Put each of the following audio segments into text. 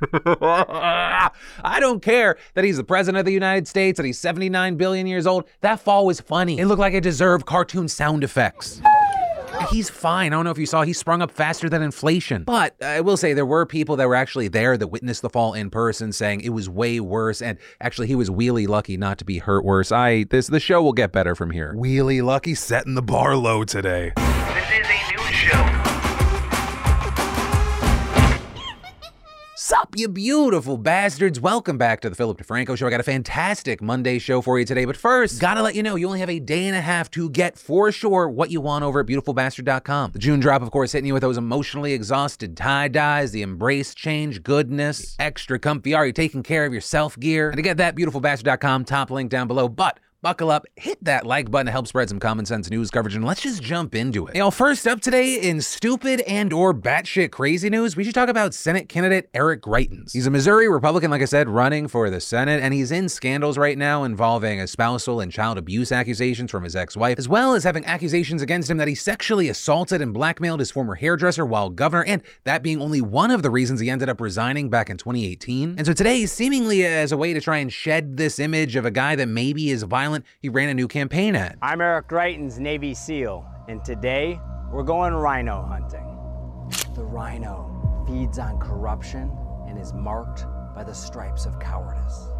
I don't care that he's the president of the United States, that he's 79 billion years old. That fall was funny. It looked like it deserved cartoon sound effects. He's fine. I don't know if you saw, he sprung up faster than inflation. But I will say there were people that were actually there that witnessed the fall in person saying it was way worse. And actually, he was really lucky not to be hurt worse. I, this, the show will get better from here. Wheelie Lucky setting the bar low today. You beautiful bastards. Welcome back to the Philip DeFranco Show. I got a fantastic Monday show for you today. But first, gotta let you know, you only have a day and a half to get for sure what you want over at beautifulbastard.com. The June drop, of course, hitting you with those emotionally exhausted tie dyes, the embrace change goodness, extra comfy, are you taking care of yourself gear? And to get that, beautifulbastard.com, top link down below. But Buckle up, hit that like button to help spread some common sense news coverage, and let's just jump into it. Y'all, first up today in stupid and or batshit crazy news, we should talk about Senate candidate Eric Greitens. He's a Missouri Republican, like I said, running for the Senate, and he's in scandals right now involving espousal and child abuse accusations from his ex-wife, as well as having accusations against him that he sexually assaulted and blackmailed his former hairdresser while governor, and that being only one of the reasons he ended up resigning back in 2018. And so today, seemingly as a way to try and shed this image of a guy that maybe is violent, he ran a new campaign ad. I'm Eric Greitens, Navy SEAL, and today we're going rhino hunting. The rhino feeds on corruption and is marked by the stripes of cowardice.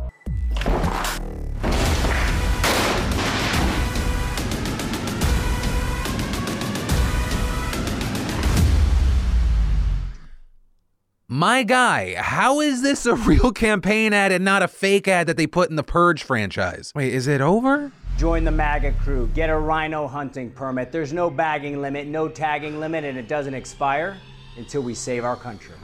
My guy, how is this a real campaign ad and not a fake ad that they put in the Purge franchise? Wait, is it over? Join the MAGA crew, get a rhino hunting permit. There's no bagging limit, no tagging limit, and it doesn't expire until we save our country.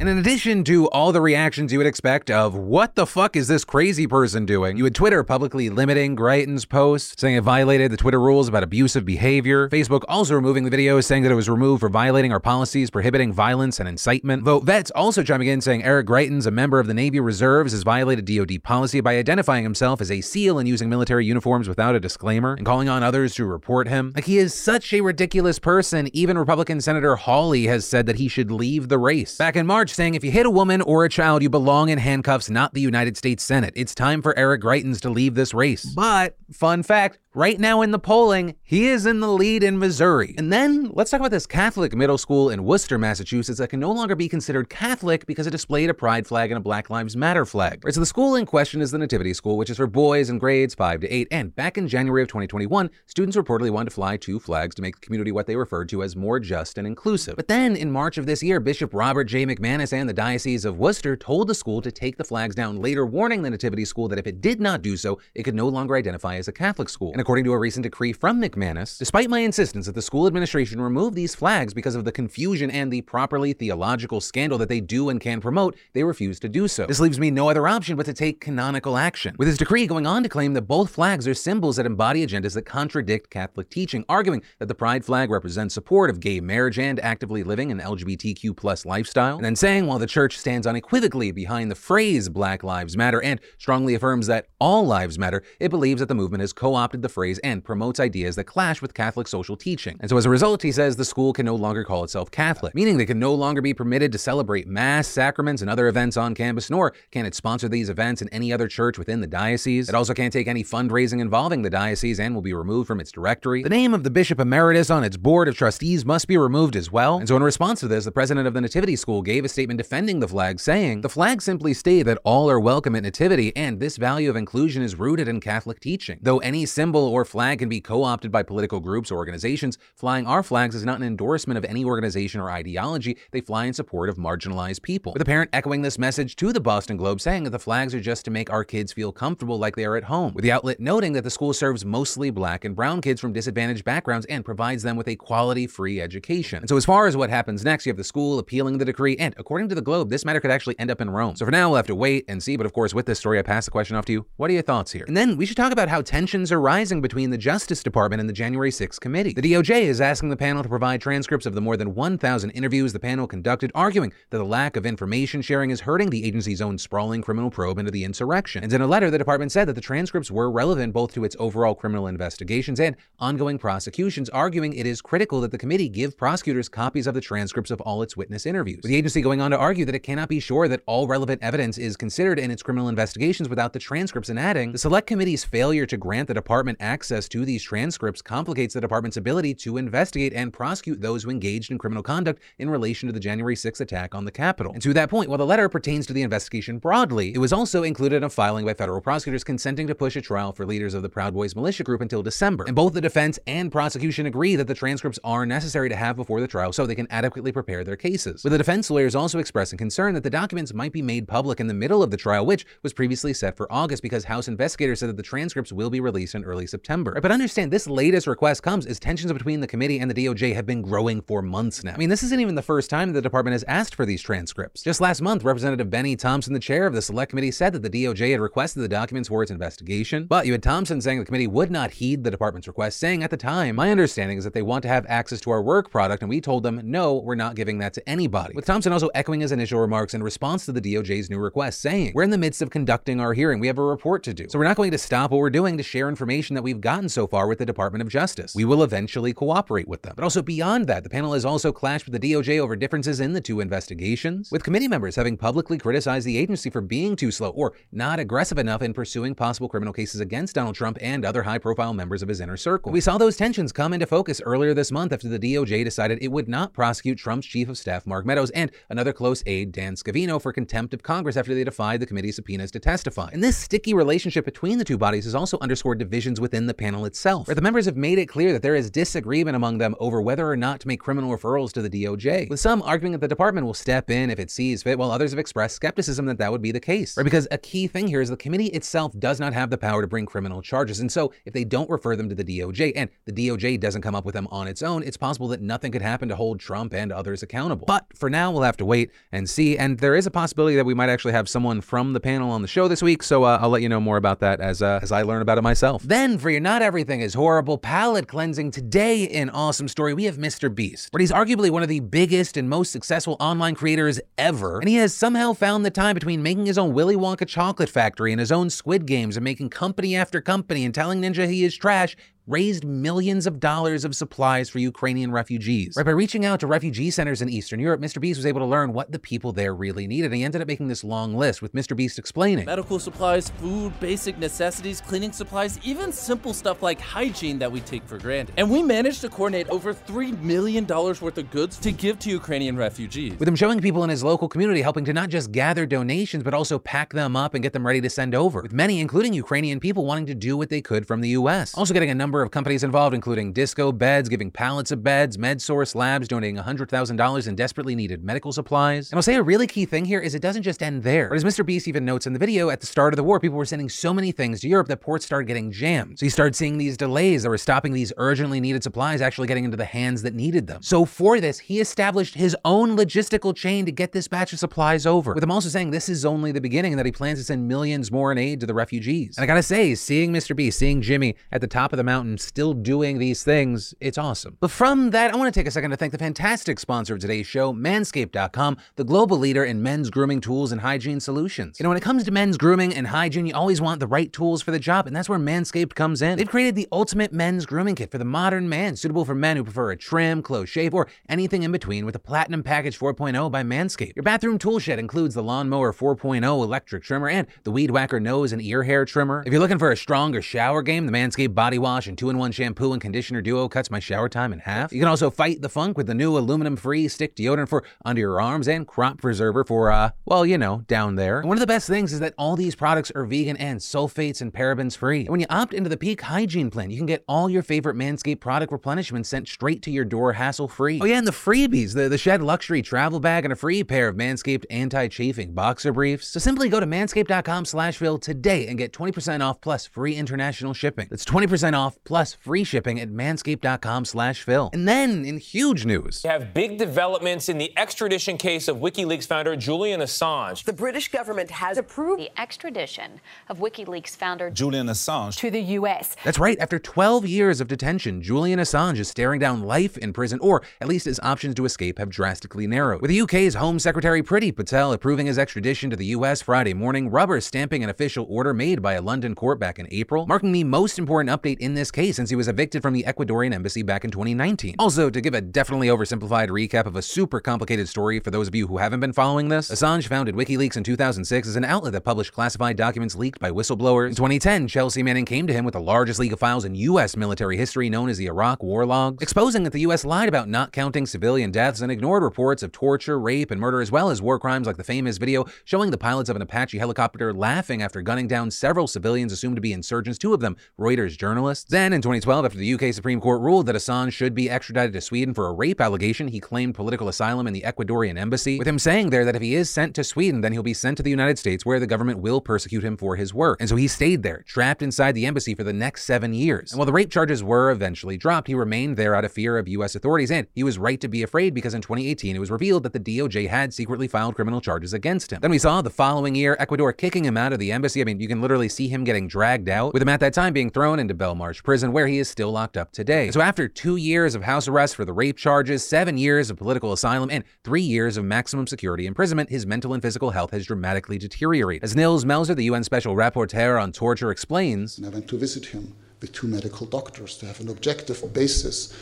And in addition to all the reactions you would expect of what the fuck is this crazy person doing, you had Twitter publicly limiting Greitens' post, saying it violated the Twitter rules about abusive behavior. Facebook also removing the video, saying that it was removed for violating our policies prohibiting violence and incitement. Vote Vets also chiming in saying Eric Greitens, a member of the Navy Reserves, has violated DoD policy by identifying himself as a SEAL and using military uniforms without a disclaimer, and calling on others to report him. Like he is such a ridiculous person. Even Republican Senator Hawley has said that he should leave the race. Back in March, saying if you hit a woman or a child, you belong in handcuffs, not the United States Senate. It's time for Eric Greitens to leave this race. But, fun fact, Right now in the polling, he is in the lead in Missouri. And then let's talk about this Catholic middle school in Worcester, Massachusetts that can no longer be considered Catholic because it displayed a pride flag and a Black Lives Matter flag. Right, so the school in question is the Nativity School, which is for boys in grades 5 to 8. And back in January of 2021, students reportedly wanted to fly two flags to make the community what they referred to as more just and inclusive. But then in March of this year, Bishop Robert J. McManus and the Diocese of Worcester told the school to take the flags down, later warning the Nativity School that if it did not do so, it could no longer identify as a Catholic school. And according to a recent decree from McManus, despite my insistence that the school administration remove these flags because of the confusion and the properly theological scandal that they do and can promote, they refuse to do so. This leaves me no other option but to take canonical action. With his decree going on to claim that both flags are symbols that embody agendas that contradict Catholic teaching, arguing that the pride flag represents support of gay marriage and actively living an LGBTQ plus lifestyle, and then saying while the church stands unequivocally behind the phrase Black Lives Matter and strongly affirms that all lives matter, it believes that the movement has co-opted the phrase and promotes ideas that clash with Catholic social teaching. And so as a result, he says the school can no longer call itself Catholic, meaning they can no longer be permitted to celebrate mass, sacraments, and other events on campus, nor can it sponsor these events in any other church within the diocese. It also can't take any fundraising involving the diocese and will be removed from its directory. The name of the bishop emeritus on its board of trustees must be removed as well. And so in response to this, the president of the Nativity School gave a statement defending the flag, saying, The flag simply state that all are welcome at Nativity, and this value of inclusion is rooted in Catholic teaching. Though any symbol or flag can be co opted by political groups or organizations, flying our flags is not an endorsement of any organization or ideology. They fly in support of marginalized people. With a parent echoing this message to the Boston Globe, saying that the flags are just to make our kids feel comfortable like they are at home. With the outlet noting that the school serves mostly black and brown kids from disadvantaged backgrounds and provides them with a quality free education. And so, as far as what happens next, you have the school appealing the decree, and according to the Globe, this matter could actually end up in Rome. So, for now, we'll have to wait and see. But of course, with this story, I pass the question off to you. What are your thoughts here? And then we should talk about how tensions are rising rising between the Justice Department and the January 6th committee. The DOJ is asking the panel to provide transcripts of the more than 1,000 interviews the panel conducted, arguing that the lack of information sharing is hurting the agency's own sprawling criminal probe into the insurrection. And in a letter, the department said that the transcripts were relevant both to its overall criminal investigations and ongoing prosecutions, arguing it is critical that the committee give prosecutors copies of the transcripts of all its witness interviews. With the agency going on to argue that it cannot be sure that all relevant evidence is considered in its criminal investigations without the transcripts and adding, the select committee's failure to grant the department access to these transcripts complicates the department's ability to investigate and prosecute those who engaged in criminal conduct in relation to the January 6th attack on the Capitol. And to that point, while the letter pertains to the investigation broadly, it was also included in a filing by federal prosecutors consenting to push a trial for leaders of the Proud Boys militia group until December. And both the defense and prosecution agree that the transcripts are necessary to have before the trial so they can adequately prepare their cases. But the defense lawyers also expressing concern that the documents might be made public in the middle of the trial, which was previously set for August because House investigators said that the transcripts will be released in early September. But understand, this latest request comes as tensions between the committee and the DOJ have been growing for months now. I mean, this isn't even the first time the department has asked for these transcripts. Just last month, Representative Bennie Thompson, the chair of the select committee, said that the DOJ had requested the documents for its investigation. But you had Thompson saying the committee would not heed the department's request, saying at the time, my understanding is that they want to have access to our work product, and we told them, no, we're not giving that to anybody. With Thompson also echoing his initial remarks in response to the DOJ's new request, saying, we're in the midst of conducting our hearing. We have a report to do. So we're not going to stop what we're doing to share information that we've gotten so far with the Department of Justice. We will eventually cooperate with them. But also beyond that, the panel has also clashed with the DOJ over differences in the two investigations, with committee members having publicly criticized the agency for being too slow or not aggressive enough in pursuing possible criminal cases against Donald Trump and other high profile members of his inner circle. We saw those tensions come into focus earlier this month after the DOJ decided it would not prosecute Trump's chief of staff, Mark Meadows, and another close aide, Dan Scavino, for contempt of Congress after they defied the committee's subpoenas to testify. And this sticky relationship between the two bodies has also underscored divisions within the panel itself, where the members have made it clear that there is disagreement among them over whether or not to make criminal referrals to the DOJ, with some arguing that the department will step in if it sees fit, while others have expressed skepticism that that would be the case. Right? Because a key thing here is the committee itself does not have the power to bring criminal charges, and so if they don't refer them to the DOJ and the DOJ doesn't come up with them on its own, it's possible that nothing could happen to hold Trump and others accountable. But for now, we'll have to wait and see, and there is a possibility that we might actually have someone from the panel on the show this week, so uh, I'll let you know more about that as uh, as I learn about it myself. Then, for your not everything is horrible palate cleansing today in Awesome Story, we have Mr. Beast, but he's arguably one of the biggest and most successful online creators ever, and he has somehow found the time between making his own Willy Wonka chocolate factory and his own Squid Games and making company after company and telling Ninja he is trash raised millions of dollars of supplies for Ukrainian refugees. Right, by reaching out to refugee centers in Eastern Europe, Mr. Beast was able to learn what the people there really needed. And he ended up making this long list with Mr. Beast explaining medical supplies, food, basic necessities, cleaning supplies, even simple stuff like hygiene that we take for granted. And we managed to coordinate over $3 million worth of goods to give to Ukrainian refugees. With him showing people in his local community helping to not just gather donations, but also pack them up and get them ready to send over. With many, including Ukrainian people, wanting to do what they could from the US. Also getting a number of companies involved, including Disco Beds, giving pallets of beds, MedSource Labs donating $100,000 in desperately needed medical supplies. And I'll say a really key thing here is it doesn't just end there. But as Mr. Beast even notes in the video, at the start of the war, people were sending so many things to Europe that ports started getting jammed. So you started seeing these delays that were stopping these urgently needed supplies actually getting into the hands that needed them. So for this, he established his own logistical chain to get this batch of supplies over. With him also saying this is only the beginning and that he plans to send millions more in aid to the refugees. And I gotta say, seeing Mr. Beast, seeing Jimmy at the top of the mountain still doing these things, it's awesome. But from that, I want to take a second to thank the fantastic sponsor of today's show, Manscaped.com, the global leader in men's grooming tools and hygiene solutions. You know, when it comes to men's grooming and hygiene, you always want the right tools for the job, and that's where Manscaped comes in. They've created the ultimate men's grooming kit for the modern man, suitable for men who prefer a trim, close shave, or anything in between with the Platinum Package 4.0 by Manscaped. Your bathroom tool shed includes the Lawnmower 4.0 electric trimmer and the Weed Whacker nose and ear hair trimmer. If you're looking for a stronger shower game, the Manscaped body wash and two-in-one shampoo and conditioner duo cuts my shower time in half. You can also fight the funk with the new aluminum-free stick deodorant for under your arms and crop preserver for, uh, well, you know, down there. And one of the best things is that all these products are vegan and sulfates and parabens free. And when you opt into the Peak Hygiene Plan, you can get all your favorite Manscaped product replenishment sent straight to your door hassle-free. Oh yeah, and the freebies, the, the Shed Luxury Travel Bag and a free pair of Manscaped anti-chafing boxer briefs. So simply go to manscaped.com slash Phil today and get 20% off plus free international shipping. That's 20% off plus free shipping at manscaped.com slash Phil. And then, in huge news, We have big developments in the extradition case of WikiLeaks founder Julian Assange. The British government has approved the extradition of WikiLeaks founder Julian Assange to the U.S. That's right, after 12 years of detention, Julian Assange is staring down life in prison, or at least his options to escape have drastically narrowed. With the UK's Home Secretary Priti Patel approving his extradition to the US Friday morning, rubber stamping an official order made by a London court back in April, marking the most important update in this case since he was evicted from the Ecuadorian embassy back in 2019. Also, to give a definitely oversimplified recap of a super complicated story for those of you who haven't been following this, Assange founded WikiLeaks in 2006 as an outlet that published classified documents leaked by whistleblowers. In 2010, Chelsea Manning came to him with the largest leak of files in U.S. military history known as the Iraq War Logs, exposing that the U.S. lied about not counting civilian deaths and ignored reports of torture, rape, and murder, as well as war crimes like the famous video showing the pilots of an Apache helicopter laughing after gunning down several civilians assumed to be insurgents, two of them Reuters journalists. Then, in 2012, after the UK Supreme Court ruled that Assange should be extradited to Sweden for a rape allegation, he claimed political asylum in the Ecuadorian embassy, with him saying there that if he is sent to Sweden, then he'll be sent to the United States where the government will persecute him for his work. And so he stayed there, trapped inside the embassy for the next seven years. And while the rape charges were eventually dropped, he remained there out of fear of U.S. authorities, and he was right to be afraid because in 2018 it was revealed that the DOJ had secretly filed criminal charges against him. Then we saw the following year Ecuador kicking him out of the embassy. I mean, you can literally see him getting dragged out, with him at that time being thrown into Belmarsh prison, where he is still locked up today. So after two years of house arrest for the rape charges, seven years of political asylum, and three years of maximum security imprisonment, his mental and physical health has dramatically deteriorated. As Nils Melzer, the UN Special Rapporteur on Torture, explains, And I went to visit him with two medical doctors to have an objective basis,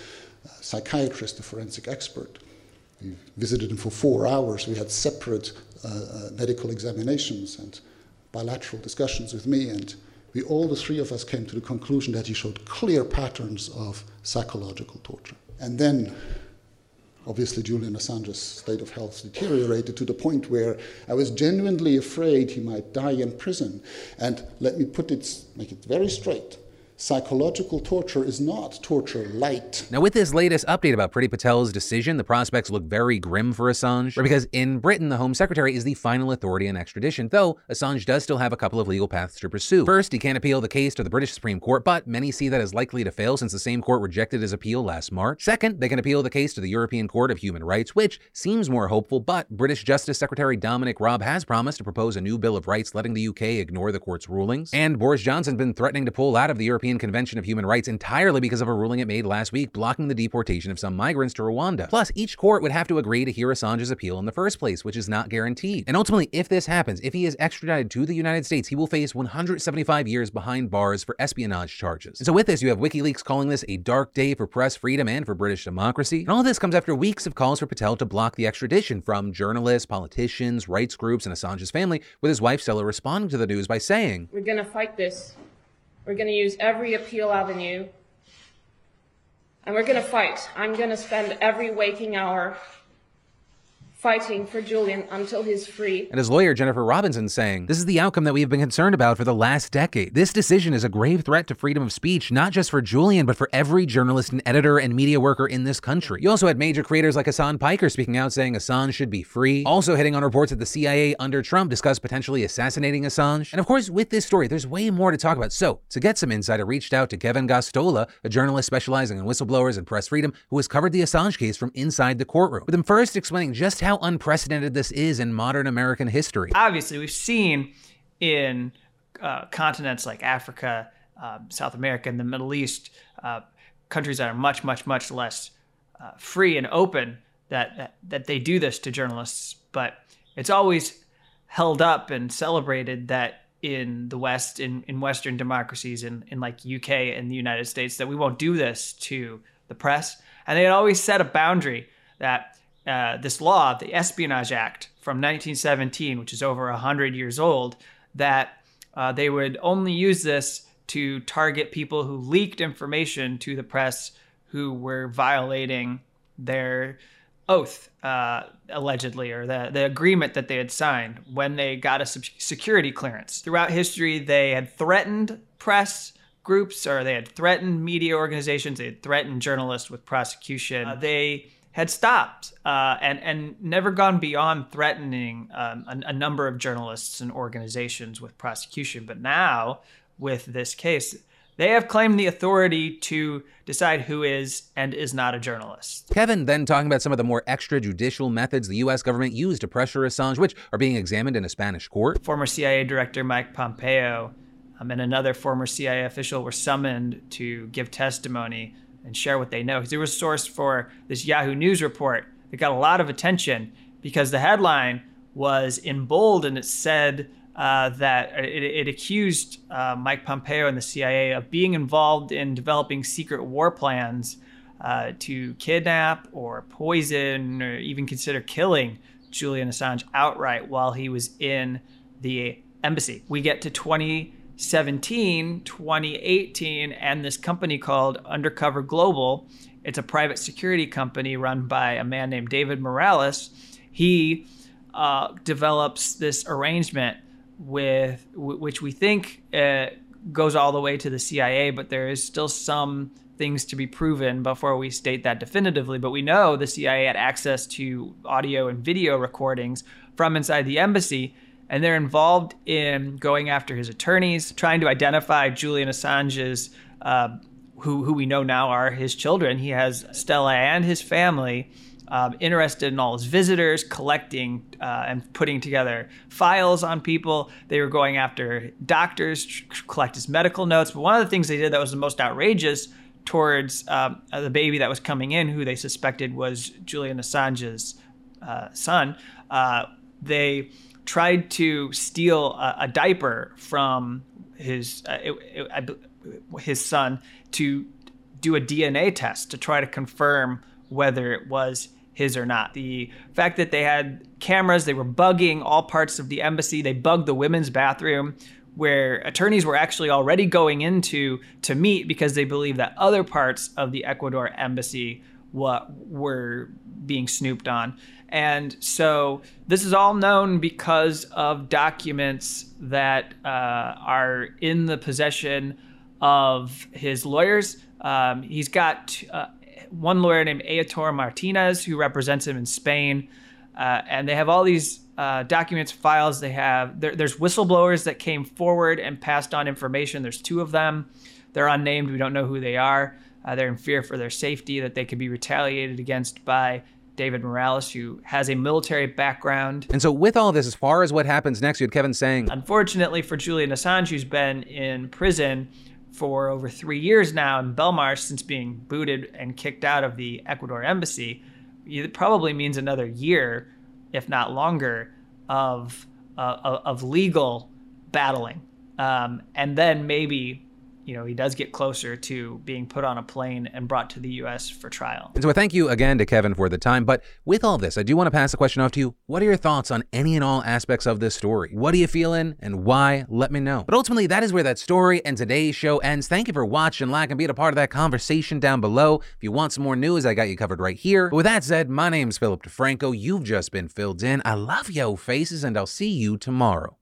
a psychiatrist, a forensic expert. We visited him for four hours. We had separate uh, uh, medical examinations and bilateral discussions with me, and we all, the three of us, came to the conclusion that he showed clear patterns of psychological torture. And then, obviously, Julian Assange's state of health deteriorated to the point where I was genuinely afraid he might die in prison. And let me put it, make it very straight. Psychological torture is not torture light. Now, with this latest update about Priti Patel's decision, the prospects look very grim for Assange, because in Britain, the Home Secretary is the final authority on extradition, though Assange does still have a couple of legal paths to pursue. First, he can appeal the case to the British Supreme Court, but many see that as likely to fail since the same court rejected his appeal last March. Second, they can appeal the case to the European Court of Human Rights, which seems more hopeful, but British Justice Secretary Dominic Raab has promised to propose a new Bill of Rights letting the UK ignore the court's rulings. And Boris Johnson's been threatening to pull out of the European Convention of Human Rights entirely because of a ruling it made last week blocking the deportation of some migrants to Rwanda. Plus, each court would have to agree to hear Assange's appeal in the first place, which is not guaranteed. And ultimately, if this happens, if he is extradited to the United States, he will face 175 years behind bars for espionage charges. And so with this, you have WikiLeaks calling this a dark day for press freedom and for British democracy. And all this comes after weeks of calls for Patel to block the extradition from journalists, politicians, rights groups, and Assange's family, with his wife Stella responding to the news by saying, We're to fight this. We're going to use every appeal avenue. And we're going to fight. I'm going to spend every waking hour fighting for Julian until he's free. and his lawyer Jennifer Robinson saying, This is the outcome that we have been concerned about for the last decade. This decision is a grave threat to freedom of speech, not just for Julian, but for every journalist and editor and media worker in this country. You also had major creators like Hassan Piker speaking out saying Assange should be free, also hitting on reports that the CIA under Trump discussed potentially assassinating Assange. And of course, with this story, there's way more to talk about. So, to get some insight, I reached out to Kevin Gosztola, a journalist specializing in whistleblowers and press freedom, who has covered the Assange case from inside the courtroom, with him first explaining just how unprecedented this is in modern American history. Obviously, we've seen in uh, continents like Africa, um, South America, and the Middle East, uh, countries that are much, much, much less uh, free and open, that, that that they do this to journalists. But it's always held up and celebrated that in the West, in, in Western democracies, in, in like UK and the United States, that we won't do this to the press. And they had always set a boundary that uh, this law, the Espionage Act from 1917, which is over 100 years old, that uh, they would only use this to target people who leaked information to the press who were violating their oath, uh, allegedly, or the, the agreement that they had signed when they got a security clearance. Throughout history, they had threatened press groups or they had threatened media organizations, they had threatened journalists with prosecution. Uh, they had stopped uh, and and never gone beyond threatening um, a, a, number of journalists and organizations with prosecution. But now, with this case, They have claimed the authority to decide who is and is not a journalist. Kevin then talking about some of the more extrajudicial methods the US government used to pressure Assange, which are being examined in a Spanish court. Former CIA Director Mike Pompeo um, and another former CIA official were summoned to give testimony and share what they know. Because they were sourced for this Yahoo News report that got a lot of attention because the headline was in bold and it said uh, that it, it accused uh, Mike Pompeo and the CIA of being involved in developing secret war plans uh, to kidnap or poison or even consider killing Julian Assange outright while he was in the embassy. We get to 2017, 2018, and this company called Undercover Global. It's a private security company run by a man named David Morales. He uh, develops this arrangement with which we think uh, goes all the way to the CIA, but there is still some things to be proven before we state that definitively. But we know the CIA had access to audio and video recordings from inside the embassy, and they're involved in going after his attorneys, trying to identify Julian Assange's. Uh, who, who we know now are his children. He has Stella and his family um, interested in all his visitors, collecting uh, and putting together files on people. They were going after doctors, to collect his medical notes. But one of the things they did that was the most outrageous towards um, the baby that was coming in, who they suspected was Julian Assange's uh, son, uh, they tried to steal a, a diaper from his uh, it, it, his son to do a DNA test to try to confirm whether it was his or not. The fact that they had cameras, they were bugging all parts of the embassy, they bugged the women's bathroom where attorneys were actually already going into to meet because they believed that other parts of the Ecuador embassy what were being snooped on. And so this is all known because of documents that uh, are in the possession of his lawyers. Um, he's got uh, one lawyer named Aitor Martinez who represents him in Spain. Uh, and they have all these uh, documents, files. They have there, there's whistleblowers that came forward and passed on information. There's two of them. They're unnamed. We don't know who they are. Uh, they're in fear for their safety that they could be retaliated against by David Morales, who has a military background. And so, with all this, as far as what happens next, you had Kevin saying, unfortunately for Julian Assange, who's been in prison for over three years now in Belmarsh since being booted and kicked out of the Ecuador embassy, it probably means another year, if not longer, of uh, of legal battling, um, and then maybe you know, he does get closer to being put on a plane and brought to the U.S. for trial. And so, thank you again to Kevin for the time. But with all this, I do want to pass the question off to you. What are your thoughts on any and all aspects of this story? What are you feeling and why? Let me know. But ultimately, that is where that story and today's show ends. Thank you for watching, like, and being a part of that conversation down below. If you want some more news, I got you covered right here. But with that said, my name's Philip DeFranco. You've just been filled in. I love yo faces, and I'll see you tomorrow.